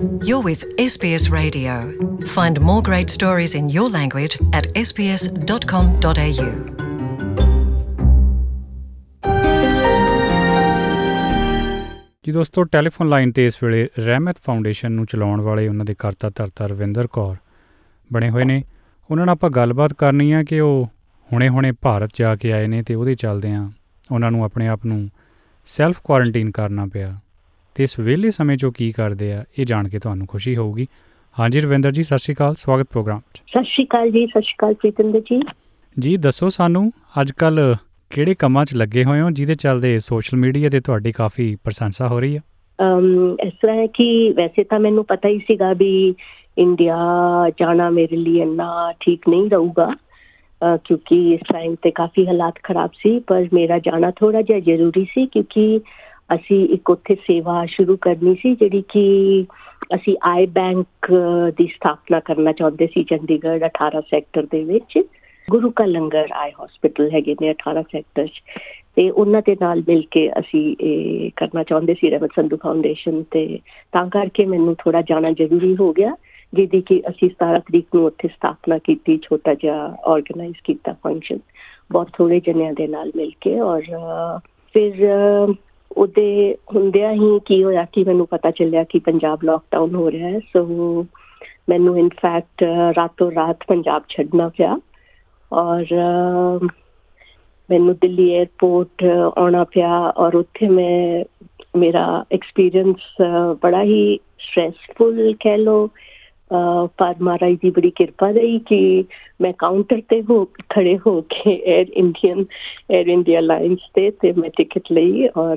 You're with SBS Radio. Find more great stories in your language at sbs.com.au. ਜੀ ਦੋਸਤੋ, telephone line ਤੇ ਇਸ ਵੇਲੇ ਰਹਿਮਤ ਫਾਊਂਡੇਸ਼ਨ ਨੂੰ ਚਲਾਉਣ ਵਾਲੇ ਉਹਨਾਂ ਦੇ ਕਰਤਾ ਧਰਤਾ ਰਵਿੰਦਰ ਕੌਰ ਬਣੇ ਹੋਏ ਨੇ ਉਹਨਾਂ ਨਾਲ ਆਪਾਂ ਗੱਲਬਾਤ ਕਰਨੀ ਆ ਕਿ ਉਹ ਹੁਣੇ-ਹੁਣੇ ਭਾਰਤ ਜਾ ਕੇ ਆਏ ਨੇ ਤੇ ਉਹਦੇ ਚੱਲਦੇ ਆ ਉਹਨਾਂ ਨੂੰ ਆਪਣੇ ਆਪ ਨੂੰ ਸੈਲਫ ਕੁਆਰੰਟਾਈਨ ਕਰਨਾ ਪਿਆ ਤੇ ਇਸ ਵਿਹਲੇ ਸਮੇਂ 'ਚੋਂ ਕੀ ਕਰਦੇ ਆ ਇਹ ਜਾਣ ਕੇ ਤੁਹਾਨੂੰ ਖੁਸ਼ੀ ਹੋਊਗੀ। ਹਾਂਜੀ ਰਵਿੰਦਰ ਜੀ ਸਤਿ ਸ਼੍ਰੀ ਅਕਾਲ ਸਵਾਗਤ ਪ੍ਰੋਗਰਾਮ 'ਚ। ਸਤਿ ਸ਼੍ਰੀ ਅਕਾਲ ਜੀ ਸਤਿ ਸ਼੍ਰੀ ਅਕਾਲ ਪ੍ਰੀਤਿੰਦਰ ਜੀ। ਜੀ ਦੱਸੋ ਸਾਨੂੰ ਅੱਜ ਕੱਲ ਕਿਹੜੇ ਕੰਮਾਂ 'ਚ ਲੱਗੇ ਹੋਏ ਹੋ ਜਿਹਦੇ ਚੱਲਦੇ ਸੋਸ਼ਲ ਮੀਡੀਆ ਤੇ ਤੁਹਾਡੀ ਕਾਫੀ ਪ੍ਰਸ਼ੰਸਾ ਹੋ ਰਹੀ ਹੈ ਅਮ ਇਸ ਤਰ੍ਹਾਂ ਹੈ ਕਿ ਵੈਸੇ ਤਾਂ ਮੈਨੂੰ ਪਤਾ ਹੀ ਸੀਗਾ ਵੀ ਇੰਡੀਆ ਜਾਣਾ ਮੇਰੇ ਲਈ ਇੰਨਾ ਠੀਕ ਨਹੀਂ ਰਹੂਗਾ। ਕਿਉਂਕਿ ਇਸ ਟਾਈਮ ਤੇ ਕਾਫੀ ਹਾਲਾਤ ਖਰਾਬ ਸੀ ਪਰ ਮੇਰਾ ਜਾਣਾ ਥੋੜਾ ਜਿਹਾ ਜ਼ਰੂਰੀ ਸੀ ਕਿਉਂਕਿ ਅਸੀਂ ਇੱਕ ਉੱਥੇ ਸੇਵਾ ਸ਼ੁਰੂ ਕਰਨੀ ਸੀ ਜਿਹੜੀ ਕਿ ਅਸੀਂ ਆਈ ਬੈਂਕ ਦੀ ਸਥਾਪਨਾ ਕਰਨਾ ਚਾਹੁੰਦੇ ਸੀ ਚੰਡੀਗੜ੍ਹ 18 ਸੈਕਟਰ ਦੇ ਵਿੱਚ। ਗੁਰੂ ਕਾ ਲੰਗਰ ਆਈ ਹਸਪੀਟਲ ਹੈਗੇ ਨੇ 18 ਸੈਕਟਰ 'ਚ। ਤੇ ਉਹਨਾਂ ਦੇ ਨਾਲ ਮਿਲ ਕੇ ਅਸੀਂ ਇਹ ਕਰਨਾ ਚਾਹੁੰਦੇ ਸੀ ਰਮਤ ਸੰਧੂ ਫਾਊਂਡੇਸ਼ਨ ਤੇ। ਤਾਂ ਕਰਕੇ ਮੈਨੂੰ ਥੋੜਾ ਜਾਣਾ ਜ਼ਰੂਰੀ ਹੋ ਗਿਆ ਜਿਹਦੀ ਕਿ ਅਸੀਂ 17 ਤਰੀਕ ਨੂੰ ਉੱਥੇ ਸਥਾਪਨਾ ਕੀਤੀ ਛੋਟਾ ਜਿਹਾ ਆਰਗੇਨਾਈਜ਼ ਕੀਤਾ ਫੰਕਸ਼ਨ ਬਹੁਤ ਥੋੜੇ ਜਣਿਆਂ ਦੇ ਨਾਲ ਮਿਲ ਕੇ ਔਰ ਅਹ, ਫਿਰ ਅਹ, ਉਹਦੇ ਹੁੰਦਿਆਂ ਹੀ ਕੀ ਹੋਇਆ ਕਿ ਮੈਨੂੰ ਪਤਾ ਚੱਲਿਆ ਕਿ ਪੰਜਾਬ ਲੋਕਡਾਊਨ ਹੋ ਰਿਹਾ ਹੈ। ਸੋ ਮੈਨੂੰ ਇਨਫੈਕਟ ਰਾਤੋਂ ਰਾਤ ਪੰਜਾਬ ਛੱਡਣਾ ਪਿਆ ਔਰ ਅਹ, ਮੈਨੂੰ ਦਿੱਲੀ 에ਅਰਪੋਰਟ ਆਉਣਾ ਪਿਆ ਔਰ ਉੱਥੇ ਮੈਂ ਮੇਰਾ ਐਕਸਪੀਰੀਅੰਸ ਬੜਾ ਹੀ ਸਟ੍ਰੈਸਫੁਲ ਕਹਿ ਲੋ ਅਹ, ਪਰ ਮਹਾਰਾਜ ਦੀ ਬੜੀ ਕਿਰਪਾ ਰਹੀ ਕਿ ਮੈਂ ਕਾਊਂਟਰ ਤੇ ਹੋ ਖੜੇ ਹੋ ਕੇ Air Indian Air India lines ਤੇ ਤੇ ਮੈਂ ਟਿਕਟ ਲਈ ਔਰ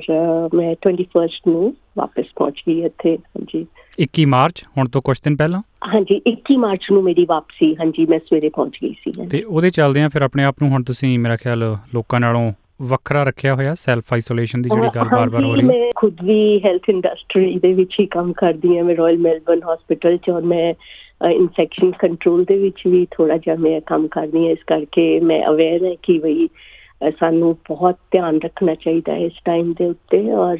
ਮੈਂ 21st ਨੂੰ ਵਾਪਸ ਪਹੁੰਚ ਗਈ ਇੱਥੇ। ਹਾਂਜੀ। 21 ਮਾਰਚ ਹੁਣ ਤੋਂ ਕੁਝ ਦਿਨ ਪਹਿਲਾਂ? ਹਾਂਜੀ 21 ਮਾਰਚ ਨੂੰ ਮੇਰੀ ਵਾਪਸੀ। ਹਾਂਜੀ ਮੈਂ ਸਵੇਰੇ ਪਹੁੰਚ ਗਈ ਸੀ। ਤੇ ਉਹਦੇ ਚੱਲਦੇ ਆ ਫਿਰ ਆਪਣੇ ਆਪ ਨੂੰ ਹੁਣ ਤੁਸੀਂ ਮੇਰਾ ਖਿਆਲ ਲੋਕਾਂ ਨਾਲੋਂ ਵੱਖਰਾ ਰੱਖਿਆ ਹੋਇਆ ਸੈਲਫ ਆਈਸੋਲੇਸ਼ਨ ਦੀ ਜਿਹੜੀ ਗੱਲ ਬਾਰ-ਬਾਰ ਹੋ ਰਹੀ ਹੈ? ਮੈਂ ਖੁਦ ਵੀ ਹੈਲਥ ਇੰਡਸਟਰੀ ਦੇ ਵਿੱਚ ਹੀ ਕੰਮ ਕਰਦੀ ਹਾਂ ਮੈਂ ਰਾਇਲ ਮੈਲਬਨ ਹਸਪੀਟਲ ਚ ਔਰ ਮੈਂ ਇਨਫੈਕਸ਼ਨ ਕੰਟਰੋਲ ਦੇ ਵਿੱਚ ਵੀ ਥੋੜਾ ਜਿਹਾ ਮੈਂ ਕੰਮ ਕਰਦੀ ਹਾਂ ਇਸ ਕਰਕੇ ਮੈਂ ਅਵੇਅਰ ਹੈ ਕਿ ਅ, ਸਾਨੂੰ ਬਹੁਤ ਧਿਆਨ ਰੱਖਣਾ ਚਾਹੀਦਾ ਹੈ ਇਸ ਟਾਈਮ ਦੇ ਉੱਤੇ ਔਰ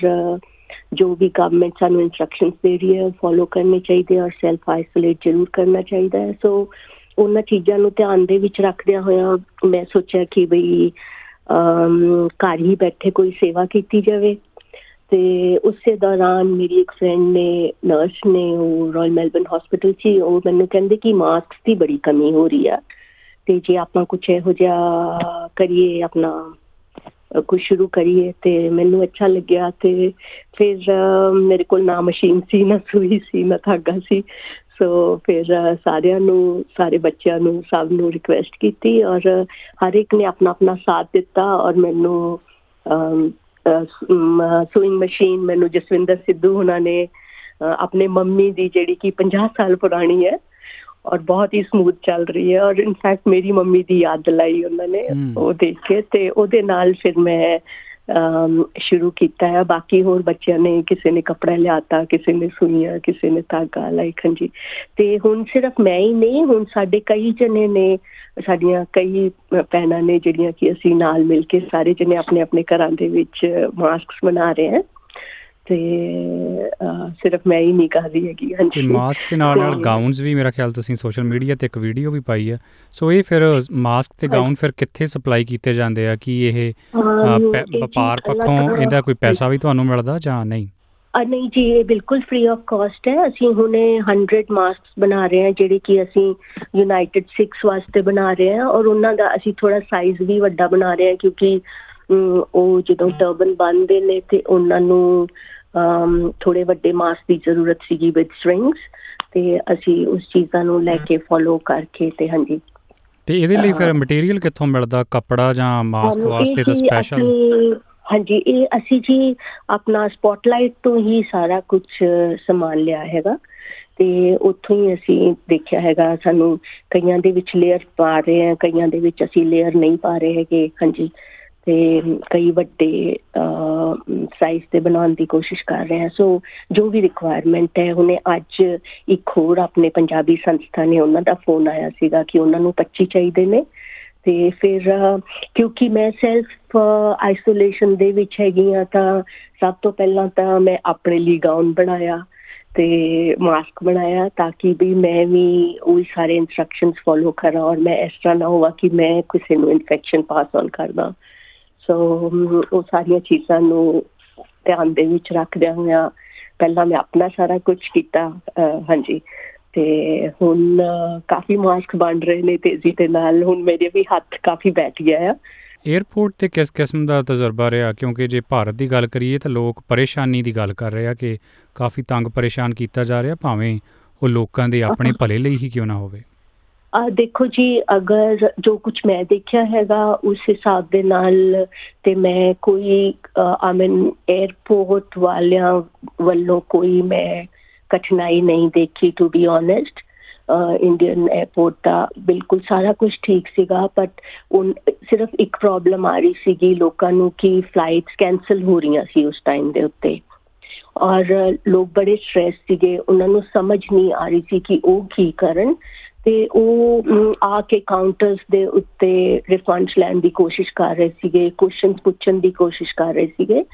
ਜੋ ਵੀ ਗਵਰਨਮੈਂਟ ਸਾਨੂੰ ਇਨਸਟਰਕਸ਼ਨਸ ਦੇ ਰਹੀ ਹੈ ਫੋਲੋ ਕਰਨੇ ਚਾਹੀਦੇ ਔਰ ਸੈਲਫ ਆਈਸੋਲੇਟ ਜ਼ਰੂਰ ਕਰਨਾ ਚਾਹੀਦਾ ਹੈ। ਸੋ ਉਹਨਾਂ ਚੀਜ਼ਾਂ ਨੂੰ ਧਿਆਨ ਦੇ ਵਿੱਚ ਰੱਖਦਿਆਂ ਹੋਇਆਂ ਮੈਂ ਸੋਚਿਆ ਕਿ ਅਮ ਘਰ ਹੀ ਬੈਠੇ ਕੋਈ ਸੇਵਾ ਕੀਤੀ ਜਾਵੇ। ਤੇ ਉਸੇ ਦੌਰਾਨ ਮੇਰੀ ਇੱਕ ਫਰੈਂਡ ਨੇ ਨਰਸ ਨੇ ਉਹ ਰਾਇਲ ਮੈਲਬਨ ਹਸਪੀਟਲ 'ਚ ਹੀ, ਉਹ ਮੈਨੂੰ ਕਹਿੰਦੇ ਕਿ ਮਾਸਕ ਦੀ ਬੜੀ ਕਮੀ ਹੋ ਰਹੀ ਆ। ਤੇ ਜੇ ਆਪਾਂ ਕੁਝ ਇਹੋ ਜਿਹਾ ਕਰੀਏ ਆਪਣਾ ਅ, ਕੁਝ ਸ਼ੁਰੂ ਕਰੀਏ ਤੇ ਮੈਨੂੰ ਅੱਛਾ ਲੱਗਿਆ। ਤੇ ਫਿਰ ਅ, ਮੇਰੇ ਕੋਲ ਨਾ ਮਸ਼ੀਨ ਸੀ ਨਾ ਸੂਈ ਸੀ ਨਾ ਧਾਗਾ ਸੀ। ਸੋ ਫਿਰ ਸਾਰਿਆਂ ਨੂੰ ਸਾਰੇ ਬੱਚਿਆਂ ਨੂੰ ਸਭ ਨੂੰ ਰਿਕੁਐਸਟ ਕੀਤੀ ਔਰ ਹਰ ਇੱਕ ਨੇ ਆਪਣਾ ਆਪਣਾ ਸਾਥ ਦਿੱਤਾ ਔਰ ਮੈਨੂੰ ਸੂਇੰਗ ਮਸ਼ੀਨ ਮੈਨੂੰ ਜਸਵਿੰਦਰ ਸਿੱਧੂ ਉਹਨਾਂ ਨੇ ਆਪਣੇ ਮੰਮੀ ਦੀ ਜਿਹੜੀ ਕਿ 50 ਸਾਲ ਪੁਰਾਣੀ ਹੈ ਔਰ ਬਹੁਤ ਹੀ ਸਮੂਥ ਚੱਲ ਰਹੀ ਹੈ ਔਰ ਇਨਫੈਕਟ ਮੇਰੀ ਮੰਮੀ ਦੀ ਯਾਦ ਦਿਲਾਈ ਉਹਨਾਂ ਨੇ। ਉਹ ਦੇਖ ਕੇ ਤੇ ਉਹਦੇ ਨਾਲ ਫਿਰ ਮੈਂ ਸ਼ੁਰੂ ਕੀਤਾ ਹੈ। ਬਾਕੀ ਹੋਰ ਬੱਚਿਆਂ ਨੇ ਕਿਸੇ ਨੇ ਕੱਪੜਾ ਲਿਆਤਾ, ਕਿਸੇ ਨੇ ਸੂਈਆਂ, ਕਿਸੇ ਨੇ ਧਾਗਾ ਲਾਈਕ ਹਾਂਜੀ ਤੇ ਹੁਣ ਸਿਰਫ ਮੈਂ ਹੀ ਨਹੀਂ, ਹੁਣ ਸਾਡੇ ਕਈ ਜਣੇ ਨੇ, ਸਾਡੀਆਂ ਕਈ ਭੈਣਾਂ ਨੇ ਜਿਹੜੀਆਂ ਕਿ ਅਸੀਂ ਨਾਲ ਮਿਲ ਕੇ ਸਾਰੇ ਜਣੇ ਆਪਣੇ ਆਪਣੇ ਘਰਾਂ ਦੇ ਵਿੱਚ ਮਾਸਕਸ ਬਣਾ ਰਹੇ ਹਾਂ। ਤੇ ਸਿਰਫ ਮੈਂ ਹੀ ਨਹੀਂ ਕਰ ਰਹੀ ਹੈਗੀ ਤੇ ਹਾਂਜੀ ਮਾਸਕ ਦੇ ਨਾਲ ਨਾਲ ਤੇ- ਗਾਊਨਸ ਵੀ ਮੇਰਾ ਖਿਆਲ ਤੁਸੀਂ ਸੋਸ਼ਲ ਮੀਡੀਆ ਤੇ ਇੱਕ ਵੀਡੀਓ ਵੀ ਪਾਈ ਹੈ ਸੋ ਇਹ ਫਿਰ ਮਾਸਕ ਤੇ। ਗਾਊਨ ਫਿਰ ਕਿੱਥੇ ਸਪਲਾਈ ਕੀਤੇ ਜਾਂਦੇ ਆ? ਕੀ ਇਹ ਵਪਾਰ ਪੱਖੋਂ ਇਹਦਾ ਕੋਈ ਪੈਸਾ ਵੀ ਤੁਹਾਨੂੰ ਮਿਲਦਾ ਜਾਂ ਨਹੀਂ? ਨਹੀਂ ਜੀ ਇਹ ਬਿਲਕੁਲ ਫ੍ਰੀ ਆਫ ਕਾਸਟ ਹੈ। ਅਸੀਂ ਹੁਣੇ 100 ਮਾਸਕਸ ਬਣਾ ਰਹੇ ਹਾਂ ਜਿਹੜੇ ਕਿ ਅਸੀਂ ਯੂਨਾਈਟਿਡ ਸਿਕਸ ਵਾਸਤੇ ਬਣਾ ਰਹੇ ਹਾਂ ਔਰ ਉਹਨਾਂ ਦਾ ਅਸੀਂ ਥੋੜਾ ਸਾਈਜ਼ ਵੀ ਵੱਡਾ ਬਣਾ ਰਹੇ ਹਾਂ ਕਿਉਂਕਿ ਉਹ ਜਦੋਂ ਟਰਬਨ ਬੰਨਦੇ ਨੇ ਤੇ ਉਹਨਾਂ ਨੂੰ ਥੋੜੇ ਵੱਡੇ ਮਾਸਕ ਦੀ ਜ਼ਰੂਰਤ ਸੀਗੀ ਵਿਦ ਸਟ੍ਰਿੰਗਸ ਤੇ ਅਸੀਂ ਉਸ ਚੀਜ਼ਾਂ ਨੂੰ ਲੈ ਕੇ ਫੋਲੋ ਕਰਕੇ ਤੇ ਹਾਂਜੀ। ਤੇ ਇਹਦੇ ਲਈ ਫਿਰ ਮਟੀਰੀਅਲ ਕਿੱਥੋਂ ਮਿਲਦਾ? ਕੱਪੜਾ ਜਾਂ ਮਾਸਕ ਵਾਸਤੇ ਤਾਂ ਸਪੈਸ਼ਲ ਹਾਂਜੀ ਇਹ ਅਸੀਂ ਜੀ ਆਪਣਾ ਸਪੌਟਲਾਈਟ ਤੋਂ ਹੀ ਸਾਰਾ ਕੁਝ ਸਮਾਨ ਲਿਆ ਹੈਗਾ ਤੇ ਉੱਥੋਂ ਹੀ ਅਸੀਂ ਦੇਖਿਆ ਹੈਗਾ ਸਾਨੂੰ ਕਈਆਂ ਦੇ ਵਿੱਚ ਲੇਅਰ ਪਾ ਰਹੇ ਆ ਕਈਆਂ ਦੇ ਵਿੱਚ ਅਸੀਂ ਲੇਅਰ ਨਹੀਂ ਪਾ ਰਹੇ ਹੈਗੇ ਹਾਂਜੀ। ਤੇ ਕਈ ਵੱਡੇ ਸਾਈਜ਼ ਤੇ ਬਣਾਉਣ ਦੀ ਕੋਸ਼ਿਸ਼ ਕਰ ਰਹੇ ਹਾਂ। ਸੋ ਜੋ ਵੀ ਰਿਕੁਆਇਰਮੈਂਟ ਹੈ ਉਹਨੇ ਅੱਜ ਇੱਕ ਹੋਰ ਆਪਣੇ ਪੰਜਾਬੀ ਸੰਸਥਾ ਨੇ ਉਹਨਾਂ ਦਾ ਫੋਨ ਆਇਆ ਸੀਗਾ ਕਿ ਉਹਨਾਂ ਨੂੰ 25 ਚਾਹੀਦੇ ਨੇ। ਤੇ ਫਿਰ ਅ, ਕਿਉਂਕਿ ਮੈਂ ਸੈਲਫ ਆਈਸੋਲੇਸ਼ਨ ਦੇ ਵਿੱਚ ਹੈਗੀ ਆ ਤਾਂ ਸਭ ਤੋਂ ਪਹਿਲਾਂ ਤਾਂ ਮੈਂ ਆਪਣੇ ਲਈ ਗਾਊਨ ਬਣਾਇਆ ਤੇ ਮਾਸਕ ਬਣਾਇਆ ਤਾਂ ਕਿ ਵੀ ਮੈਂ ਵੀ ਉਹ ਸਾਰੇ ਇਨਸਟਰਕਸ਼ਨਸ ਫੋਲੋ ਕਰਾਂ ਔਰ ਮੈਂ ਇਸ ਤਰ੍ਹਾਂ ਨਾ ਹੋਵਾ ਕਿ ਮੈਂ ਕਿਸੇ ਨੂੰ ਇਨਫੈਕਸ਼ਨ ਪਾਸ ਆਨ ਕਰਦਾ। ਸੋ ਉਹ ਸਾਰੀਆਂ ਚੀਜ਼ਾਂ ਨੂੰ ਧਿਆਨ ਦੇ ਵਿੱਚ ਰੱਖਦਿਆਂ ਹੋਇਆ ਪਹਿਲਾਂ ਮੈਂ ਆਪਣਾ ਸਾਰਾ ਕੁਝ ਕੀਤਾ ਹਾਂਜੀ। ਤੇ ਹੁਣ ਕਾਫੀ ਮਾਸਕ ਬਣ ਰਹੇ ਨੇ ਤੇਜ਼ੀ ਦੇ ਨਾਲ। ਹੁਣ ਮੇਰੇ ਵੀ ਹੱਥ ਕਾਫੀ ਬੈਠ ਗਿਆ ਆ। 에어ਪੋਰਟ ਤੇ ਕਿਸ ਕਿਸਮ ਦਾ ਤਜਰਬਾ ਰਿਹਾ? ਕਿਉਂਕਿ ਜੇ ਭਾਰਤ ਦੀ ਗੱਲ ਕਰੀਏ ਤਾਂ ਲੋਕ ਪਰੇਸ਼ਾਨੀ ਦੀ ਗੱਲ ਕਰ ਰਹੇ ਆ ਕਿ ਕਾਫੀ ਤੰਗ ਪਰੇਸ਼ਾਨ ਕੀਤਾ ਜਾ ਰਿਹਾ ਭਾਵੇਂ ਉਹ ਲੋਕਾਂ ਦੇ ਆਪਣੇ ਭਲੇ ਲਈ ਹੀ ਕਿਉਂ ਨਾ ਹੋਵੇ। ਦੇਖੋ ਜੀ, ਅਗਰ ਜੋ ਕੁਝ ਮੈਂ ਦੇਖਿਆ ਹੈਗਾ, ਉਸ ਹਿਸਾਬ ਦੇ ਨਾਲ ਤੇ ਮੈਂ ਕੋਈ ਆਮਨ 에ਅਰਪੋਰਟ ਵਾਲਿਆਂ ਵੱਲੋਂ ਕੋਈ ਮੈਂ ਕਠਿਨਾਈ ਨਹੀਂ ਦੇਖੀ to be honest Indian airport ਦਾ ਬਿਲਕੁਲ ਸਾਰਾ ਕੁਝ ਠੀਕ ਸੀਗਾ ਬਟ ਸਿਰਫ ਇੱਕ ਪ੍ਰੋਬਲਮ ਆ ਰਹੀ ਸੀਗੀ ਲੋਕਾਂ ਨੂੰ ਕਿ ਫਲਾਈਟਸ ਕੈਨਸਲ ਹੋ ਰਹੀਆਂ ਸੀ ਉਸ ਟਾਈਮ ਦੇ ਉੱਤੇ। ਔਰ ਲੋਕ ਬੜੇ ਸਟ੍ਰੈਸ ਸੀਗੇ, ਉਹਨਾਂ ਨੂੰ ਸਮਝ ਨਹੀਂ ਆ ਰਹੀ ਸੀ ਕਿ ਉਹ ਕੀ ਕਰਨ। ਤੇ ਉਹ ਆ ਕੇ ਕਾਊਂਟਰਸ ਦੇ ਉੱਤੇ ਰਿਫੰਡਸ ਲੈਣ ਦੀ ਕੋਸ਼ਿਸ਼ ਕਰ ਰਹੇ ਸੀਗੇ ਕੁਐਸਚਨਸ ਪੁੱਛਣ ਦੀ ਕੋਸ਼ਿਸ਼ ਕਰ ਰਹੇ ਸੀਗੇ,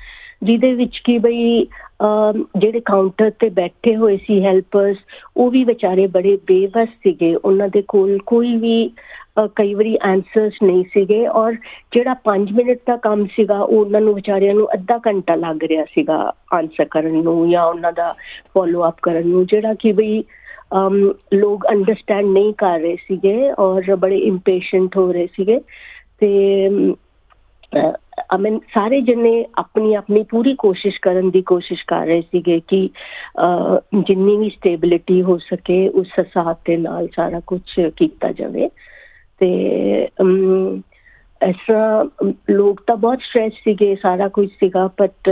ਜਿਹਦੇ ਵਿੱਚ ਕੀ ਬਈ ਜਿਹੜੇ ਕਾਊਂਟਰ ਤੇ ਬੈਠੇ ਹੋਏ ਸੀ ਹੈਲਪਰਸ ਉਹ ਵੀ ਵਿਚਾਰੇ ਬੜੇ ਬੇਵਸ ਸੀਗੇ। ਉਹਨਾਂ ਦੇ ਕੋਲ ਕੋਈ ਵੀ ਕਈ ਵਾਰੀ ਆਨਸਰਸ ਨਹੀਂ ਸੀਗੇ ਔਰ ਜਿਹੜਾ 5 ਮਿੰਟ ਦਾ ਕੰਮ ਸੀਗਾ, ਉਹ ਉਹਨਾਂ ਨੂੰ ਵਿਚਾਰਿਆਂ ਨੂੰ ਅੱਧਾ ਘੰਟਾ ਲੱਗ ਰਿਹਾ ਸੀਗਾ ਆਨਸਰ ਕਰਨ ਨੂੰ ਜਾਂ ਉਹਨਾਂ ਦਾ ਫੋਲੋ ਅਪ ਕਰਨ ਨੂੰ, ਜਿਹੜਾ ਕਿ ਬਈ ਲੋਕ ਅੰਡਰਸਟੈਂਡ ਨਹੀਂ ਕਰ ਰਹੇ ਸੀਗੇ ਔਰ ਬੜੇ ਇੰਪੇਸ਼ੈਂਟ ਹੋ ਰਹੇ ਸੀਗੇ ਤੇ ਅਮਨ ਸਾਰੇ ਜਣੇ ਆਪਣੀ ਆਪਣੀ ਪੂਰੀ ਕੋਸ਼ਿਸ਼ ਕਰਨ ਦੀ ਕੋਸ਼ਿਸ਼ ਕਰ ਰਹੇ ਸੀਗੇ ਕਿ ਜਿੰਨੀ ਵੀ ਸਟੇਬਿਲਿਟੀ ਹੋ ਸਕੇ ਉਸ ਹਿਸਾਬ ਦੇ ਨਾਲ ਸਾਰਾ ਕੁਝ ਕੀਤਾ ਜਾਵੇ ਤੇ ਤਰ੍ਹਾਂ ਲੋਕ ਤਾਂ ਬਹੁਤ ਸਟ੍ਰੈਸ ਸੀਗੇ, ਸਾਰਾ ਕੁਝ ਸੀਗਾ ਬਟ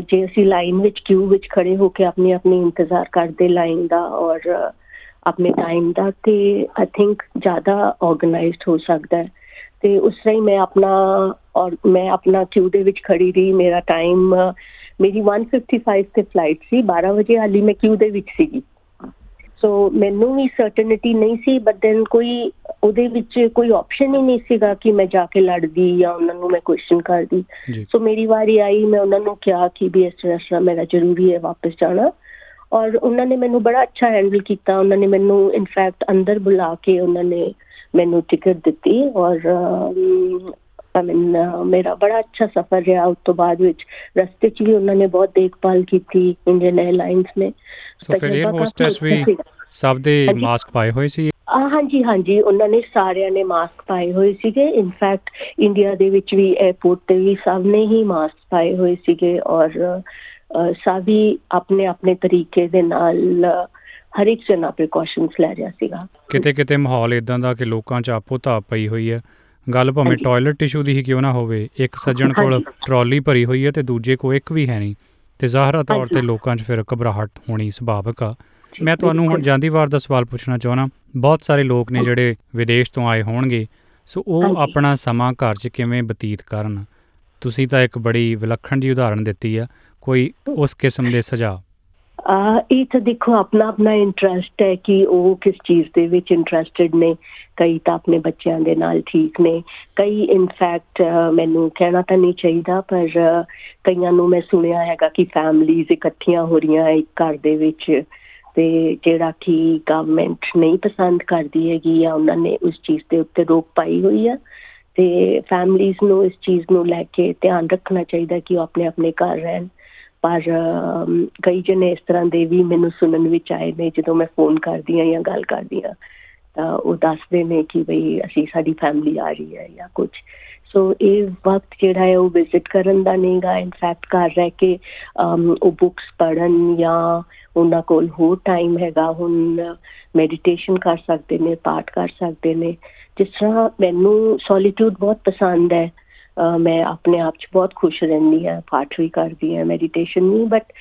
ਜੇ ਅਸੀਂ ਲਾਈਨ ਵਿੱਚ ਕਿਊ ਵਿੱਚ ਖੜੇ ਹੋ ਕੇ ਆਪਣੀ ਆਪਣੀ ਇੰਤਜ਼ਾਰ ਕਰਦੇ ਲਾਈਨ ਦਾ ਔਰ ਆਪਣੇ ਟਾਈਮ ਦਾ, ਤੇ ਆਈ ਥਿੰਕ ਜ਼ਿਆਦਾ ਆਰਗੇਨਾਈਜ਼ਡ ਹੋ ਸਕਦਾ ਹੈ। ਤੇ ਉਸ ਲਈ ਮੈਂ ਆਪਣਾ ਔਰ ਮੈਂ ਆਪਣਾ ਕਿਊ ਦੇ ਵਿੱਚ ਖੜੀ ਰਹੀ। ਮੇਰਾ ਟਾਈਮ ਮੇਰੀ 155 ਤੇ ਫਲਾਈਟ ਸੀ। 12 ਵਜੇ ਹਾਲੀ ਮੈਂ ਕਿਊ ਦੇ ਵਿੱਚ ਸੀਗੀ। ਸੋ ਮੈਨੂੰ ਵੀ ਸਰਟਨਟੀ ਨਹੀਂ ਸੀ ਬਟ ਦੈਨ ਕੋਈ ਉਹਦੇ ਵਿੱਚ ਕੋਈ ਆਪਸ਼ਨ ਹੀ ਨਹੀਂ ਸੀਗਾ ਕਿ ਮੈਂ ਜਾ ਕੇ ਲੜਦੀ ਜਾਂ ਉਹਨਾਂ ਨੂੰ ਮੈਂ ਕੁਐਸਚਨ ਕਰਦੀ। ਸੋ ਮੇਰੀ ਵਾਰੀ ਆਈ ਮੈਂ ਉਹਨਾਂ ਨੂੰ ਕਿਹਾ ਕਿ ਵੀ ਇਸ ਤਰ੍ਹਾਂ ਮੇਰਾ ਜ਼ਰੂਰੀ ਹੈ ਵਾਪਸ ਜਾਣਾ। ਔਰ ਉਹਨਾਂ ਨੇ ਮੈਨੂੰ ਬੜਾ ਅੱਛਾ ਹੈਂਡਲ ਕੀਤਾ। ਉਹਨਾਂ ਨੇ ਮੈਨੂੰ ਇਨਫੈਕਟ ਅੰਦਰ ਬੁਲਾ ਕੇ ਉਹਨਾਂ ਨੇ ਮੈਨੂੰ ਟਿਕਟ ਦਿੱਤੀ। ਔਰ ਮੀਨ ਮੇਰਾ ਬੜਾ ਅੱਛਾ ਸਫ਼ਰ ਰਿਹਾ। ਉਸ ਤੋਂ ਬਾਅਦ ਵਿੱਚ ਰਸਤੇ 'ਚ ਵੀ ਉਹਨਾਂ ਨੇ ਬਹੁਤ ਦੇਖਭਾਲ ਕੀਤੀ ਇੰਡੀਅਨ 에ਅਰਲਾਈਨਸ ਨੇ। ਸੋ ਫਿਰ 에ਅਰ ਹੋਸਟੈਸ ਵੀ ਸਭ ਦੇ ਮਾਸਕ ਪਾਏ ਹੋਏ ਸੀ? ਹਾਂਜੀ ਹਾਂਜੀ। ਉਹਨਾਂ ਨੇ ਸਾਰਿਆਂ ਨੇ ਮਾਸਕ ਪਾਏ ਹੋਏ ਸੀਗੇ। ਇਨਫੈਕਟ ਇੰਡੀਆ ਦੇ ਵਿੱਚ ਵੀ 에어ਪੋਰਟ ਤੇ ਵੀ ਸਭ ਨੇ ਹੀ ਮਾਸਕ ਪਾਏ ਹੋਏ ਸੀਗੇ ਔਰ ਸਭੀ ਆਪਣੇ ਆਪਣੇ ਤਰੀਕੇ ਦੇ ਨਾਲ ਹਰ ਇੱਕ ਜਨਾ ਪ੍ਰੀਕਾਸ਼ਨਸ ਲੈ ਰਿਹਾ ਸੀਗਾ। ਕਿਤੇ ਕਿਤੇ ਮਾਹੌਲ ਇਦਾਂ ਦਾ ਕਿ ਲੋਕਾਂ 'ਚ ਆਪੋ ਤਾਪ ਪਈ ਹੋਈ ਹੈ। ਗੱਲ ਭਾਵੇਂ ਟਾਇਲਟ ਟਿਸ਼ੂ ਦੀ ਹੀ ਕਿਉਂ ਨਾ ਹੋਵੇ ਇੱਕ ਸੱਜਣ ਕੋਲ ਟਰਾਲੀ ਭਰੀ ਹੋਈ ਹੈ ਤੇ ਦੂਜੇ ਕੋਲ ਇੱਕ ਵੀ ਹੈ ਨਹੀਂ। ਤੇ ਜ਼ਾਹਰਾ ਤੌਰ ਤੇ ਲੋਕਾਂ 'ਚ ਫਿਰ ਘਬਰਾਹਟ ਹੋਣੀ ਸੁਭਾਵਿਕ ਆ। ਮੈਂ ਤੁਹਾਨੂੰ ਹੁਣ ਜਾਂਦੀ ਵਾਰ ਦਾ ਸਵਾਲ ਪੁੱਛਣਾ ਚਾਹਣਾ ਬਹੁਤ ਸਾਰੇ ਲੋਕ ਨੇ ਜਿਹੜੇ ਵਿਦੇਸ਼ ਤੋਂ ਆਏ ਹੋਣਗੇ। ਸੋ ਉਹ ਆਪਣਾ ਸਮਾਂ ਘਰ 'ਚ ਕਿਵੇਂ ਬਤੀਤ ਕਰਨ? ਤੁਸੀਂ ਤਾਂ ਇੱਕ ਬੜੀ ਵਿਲੱਖਣ ਜੀ ਉਦਾਹਰਣ ਦਿੱਤੀ ਆ। ਕੋਈ ਉਸ ਕਿਸਮ ਦੇ ਸੁਝਾਅ? ਆ ਇਹ ਤਾਂ ਦੇਖੋ ਆਪਣਾ ਆਪਣਾ ਇੰਟਰਸਟ ਹੈ ਕਿ ਉਹ ਕਿਸ ਚੀਜ਼ ਦੇ ਵਿੱਚ ਇੰਟਰਸਟਿਡ ਨੇ। ਕਈ ਤਾਂ ਆਪਣੇ ਬੱਚਿਆਂ ਦੇ ਨਾਲ ਠੀਕ ਨੇ। ਕਈ ਇਨਫੈਕਟ ਮੈਨੂੰ ਕਹਿਣਾ ਤਾਂ ਨਹੀਂ ਚਾਹੀਦਾ ਪਰ ਕਈਆਂ ਨੂੰ ਮੈਂ ਸੁਣਿਆ ਹੈਗਾ ਕਿ ਫੈਮਲੀਆਂ ਇਕੱਠੀਆਂ ਹੋ ਰਹੀਆਂ ਇੱਕ ਘਰ ਦੇ ਵਿੱਚ। ਤੇ ਜਿਹੜਾ ਕਿ ਗਵਰਨਮੈਂਟ ਨਹੀਂ ਪਸੰਦ ਕਰਦੀ ਹੈਗੀ ਜਾਂ ਉਹਨਾਂ ਨੇ ਉਸ ਚੀਜ਼ ਦੇ ਉੱਤੇ ਰੋਕ ਪਾਈ ਹੋਈ ਆ, ਤੇ ਫੈਮਲੀਆਂ ਨੂੰ ਇਸ ਚੀਜ਼ ਨੂੰ ਲੈ ਕੇ ਧਿਆਨ ਰੱਖਣਾ ਚਾਹੀਦਾ ਕਿ ਉਹ ਆਪਣੇ ਆਪਣੇ ਘਰ ਰਹਿਣ। ਪਰ ਕਈ ਜਣੇ ਇਸ ਤਰ੍ਹਾਂ ਦੇ ਵੀ ਮੈਨੂੰ ਸੁਣਨ ਵਿੱਚ ਆਏ ਨੇ, ਜਦੋਂ ਮੈਂ ਫੋਨ ਕਰਦੀ ਆ ਜਾਂ ਗੱਲ ਕਰਦੀ ਆ ਤਾਂ ਉਹ ਦੱਸਦੇ ਨੇ ਕਿ ਭਈ ਅਸੀਂ ਸਾਡੀ ਫੈਮਿਲੀ ਆ ਰਹੀ ਹੈ ਜਾਂ ਕੁਝ ਸੋ ਇਹ ਵਕਤ ਜਿਹੜਾ ਹੈ ਉਹ ਵਿਜ਼ਿਟ ਕਰਨ ਦਾ ਨਹੀਂਗਾ। ਇਨਫੈਕਟ ਘਰ ਰਹਿ ਕੇ ਉਹ ਬੁక్స్ ਪੜਨ ਜਾਂ ਉਹਨਾਂ ਕੋਲ ਹੋਰ ਟਾਈਮ ਹੈਗਾ ਹੁਣ ਮੈਡੀਟੇਸ਼ਨ ਕਰ ਸਕਦੇ ਨੇ ਪਾਠ ਕਰ ਸਕਦੇ ਨੇ। ਜਿਸ ਤਰ੍ਹਾਂ ਮੈਨੂੰ ਸੋਲੀਟਿਊਡ ਬਹੁਤ ਪਸੰਦ ਹੈ। ਮੈਂ ਆਪਣੇ ਆਪ 'ਚ ਬਹੁਤ ਖੁਸ਼ ਰਹਿੰਦੀ ਹਾਂ ਪਾਠ ਵੀ ਕਰਦੀ ਹਾਂ ਮੈਡੀਟੇਸ਼ਨ ਨਹੀਂ ਬਟ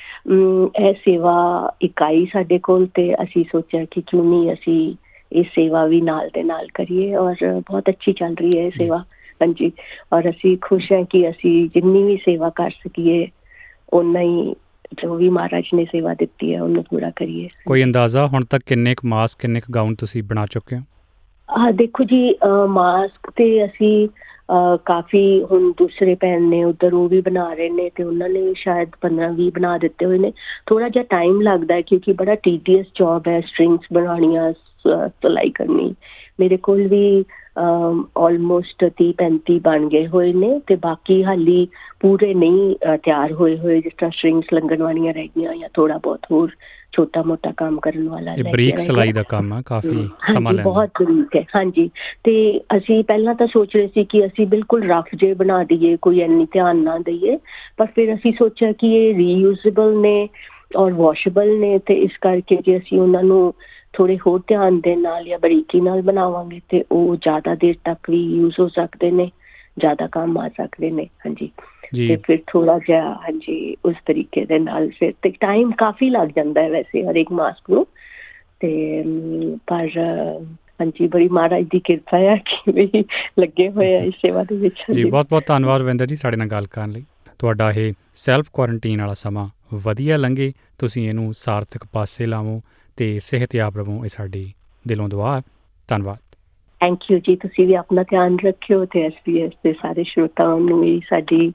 ਇਹ ਸੇਵਾ ਇਕਾਈ ਸਾਡੇ ਕੋਲ ਤੇ ਅਸੀਂ ਸੋਚਿਆ ਕਿ ਕਿਉਂ ਨਹੀਂ ਅਸੀਂ ਇਹ ਸੇਵਾ ਵੀ ਨਾਲ ਦੇ ਨਾਲ ਕਰੀਏ ਔਰ ਬਹੁਤ ਅੱਛੀ ਚੱਲ ਰਹੀ ਹੈ ਇਹ ਸੇਵਾ। ਹਾਂਜੀ ਔਰ ਅਸੀਂ ਖੁਸ਼ ਹਾਂ ਕਿ ਅਸੀਂ ਜਿੰਨੀ ਵੀ ਸੇਵਾ ਕਰ ਸਕੀਏ ਉਨਾ ਹੀ ਜੋ ਵੀ ਮਹਾਰਾਜ ਨੇ ਸੇਵਾ ਦਿੱਤੀ ਹੈ ਉਹਨੂੰ ਪੂਰਾ ਕਰੀਏ। ਕੋਈ ਅੰਦਾਜ਼ਾ ਹੁਣ ਤੱਕ ਕਿੰਨੇ ਕੁ ਮਾਸਕ ਕਿੰਨੇ ਕੁ ਗਾਊਨ ਤੁਸੀਂ ਬਣਾ ਚੁੱਕੇ ਹੋ? ਆ ਦੇਖੋ ਜੀ ਮਾਸਕ ਤੇ ਅਸੀਂ ਕਾਫੀ ਹੁਣ ਦੂਸਰੇ ਭੈਣ ਨੇ ਉਧਰ ਉਹ ਵੀ ਬਣਾ ਰਹੇ ਨੇ ਤੇ ਉਹਨਾਂ ਨੇ ਸ਼ਾਇਦ 15 20 ਬਣਾ ਦਿੱਤੇ ਹੋਏ ਨੇ। ਥੋੜਾ ਜਿਹਾ ਟਾਈਮ ਲੱਗਦਾ ਹੈ ਕਿਉਂਕਿ ਬੜਾ ਟੀਡੀਅਸ ਜੌਬ ਹੈ ਸਟ੍ਰਿੰਗਸ ਬਣਾਉਣੀਆਂ ਸਿਲਾਈ ਕਰਨੀ। ਮੇਰੇ ਕੋਲ ਵੀ ਆਲਮੋਸਟ 30 35 ਬਣ ਗਏ ਹੋਏ ਨੇ ਤੇ ਬਾਕੀ ਹਾਲੀ ਪੂਰੇ ਨਹੀਂ ਤਿਆਰ ਹੋਏ ਹੋਏ ਜਿਸ ਤਰ੍ਹਾਂ ਸਟ੍ਰਿੰਗਸ ਲੰਗਣ ਵਾਲੀਆਂ ਰਹਿ ਗਈਆਂ ਜਾਂ ਥੋੜਾ ਬਹੁਤ ਹੋਰ ਛੋਟਾ ਮੋਟਾ ਕੰਮ ਕਰਨ ਵਾਲਾ ਇਹ ਬਰੀਕ ਸਿਲਾਈ। ਦਾ ਕੰਮ ਆ ਕਾਫੀ ਸਮਾਂ ਲੈਂਦਾ ਬਹੁਤ ਬਰੀਕ ਹੈ ਹਾਂਜੀ ਤੇ ਅਸੀਂ ਪਹਿਲਾਂ ਤਾਂ ਸੋਚ ਰਹੇ ਸੀ ਕਿ ਅਸੀਂ ਬਿਲਕੁਲ ਰਫ ਜੇ ਬਣਾ ਦਈਏ ਕੋਈ ਇੰਨੀ ਧਿਆਨ ਨਾ ਦਈਏ ਪਰ ਫਿਰ ਅਸੀਂ ਸੋਚਿਆ ਕਿ ਇਹ ਰੀਯੂਜ਼ੇਬਲ ਨੇ ਔਰ ਵਾਸ਼ੇਬਲ ਨੇ ਤੇ ਇਸ ਕਰਕੇ ਜੇ ਅਸੀਂ ਉਹਨਾਂ ਨੂੰ ਥੋੜੇ ਹੋਰ ਧਿਆਨ ਦੇ ਨਾਲ ਜਾਂ ਬਰੀਕੀ ਨਾਲ ਬਣਾਵਾਂਗੇ ਤੇ ਉਹ ਜ਼ਿਆਦਾ ਦੇਰ ਤੱਕ ਵੀ ਯੂਜ਼ ਹੋ ਸਕਦੇ ਨੇ ਜ਼ਿਆਦਾ ਕੰਮ ਆ ਸਕਦੇ ਨੇ ਹਾਂਜੀ। ਤੇ ਫਿਰ ਥੋੜਾ ਜਿਹਾ ਹਾਂਜੀ ਉਸ ਤਰੀਕੇ ਦੇ ਨਾਲ ਫਿਰ ਤੇ ਟਾਈਮ ਕਾਫੀ ਲੱਗ ਜਾਂਦਾ ਹੈ ਵੈਸੇ ਹਰ ਇੱਕ ਮਾਸਕ ਨੂੰ। ਤੇ ਪਰ ਹਾਂਜੀ ਬੜੀ ਮਹਾਰਾਜ ਦੀ ਕਿਰਪਾ ਹੈ ਕਿ ਵੀ ਲੱਗੇ ਹੋਏ ਆ ਇਸ ਸੇਵਾ ਦੇ ਵਿੱਚ। ਜੀ। ਬਹੁਤ ਬਹੁਤ ਧੰਨਵਾਦ ਰਵਿੰਦਰ ਜੀ ਸਾਡੇ ਨਾਲ ਗੱਲ ਕਰਨ ਲਈ। ਤੁਹਾਡਾ ਇਹ ਸੈਲਫ ਕੁਆਰੰਟਾਈਨ ਵਾਲਾ ਸਮਾਂ ਵਧੀਆ ਲੰਘੇ ਤੁਸੀਂ ਇਹਨੂੰ ਸਾਰਥਕ ਪਾਸੇ ਲਾਵੋ ਤੇ ਸਿਹਤਯਾਬ ਰਹੋ ਇਹ ਸਾਡੀ ਦਿਲੋਂ ਦੁਆ ਧੰਨਵਾਦ। ਥੈਂਕ ਯੂ ਜੀ ਤੁਸੀਂ ਵੀ ਆਪਣਾ ਧਿਆਨ ਰੱਖਿਓ ਤੇ ਐਸਪੀਐਸ ਦੇ ਸਾਰੇ ਸ਼ਰੋਤਾਵਾਂ ਨੂੰ ਵੀ ਸਾਡੀ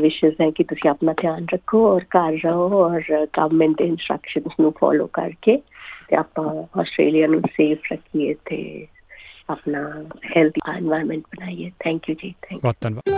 ਵਿਸ਼ੇਸ ਹੈ ਕਿ ਤੁਸੀਂ ਆਪਣਾ ਧਿਆਨ ਰੱਖੋ ਔਰ ਘਰ ਰਹੋ ਔਰ ਗਵਰਨਮੈਂਟ ਦੇ ਇਨਸਟਰਕਸ਼ਨਸ ਨੂੰ ਫੋਲੋ ਕਰਕੇ ਤੇ ਆਪਾਂ ਆਸਟ੍ਰੇਲੀਆ ਨੂੰ ਸੇਫ ਰੱਖੀਏ ਤੇ ਆਪਣਾ ਹੈਲਥੀ এনवायरमेंट ਬਣਾਈਏ। ਥੈਂਕ ਯੂ ਜੀ ਥੈਂਕ ਯੂ ਬਹੁਤ ਧੰਨਵਾਦ।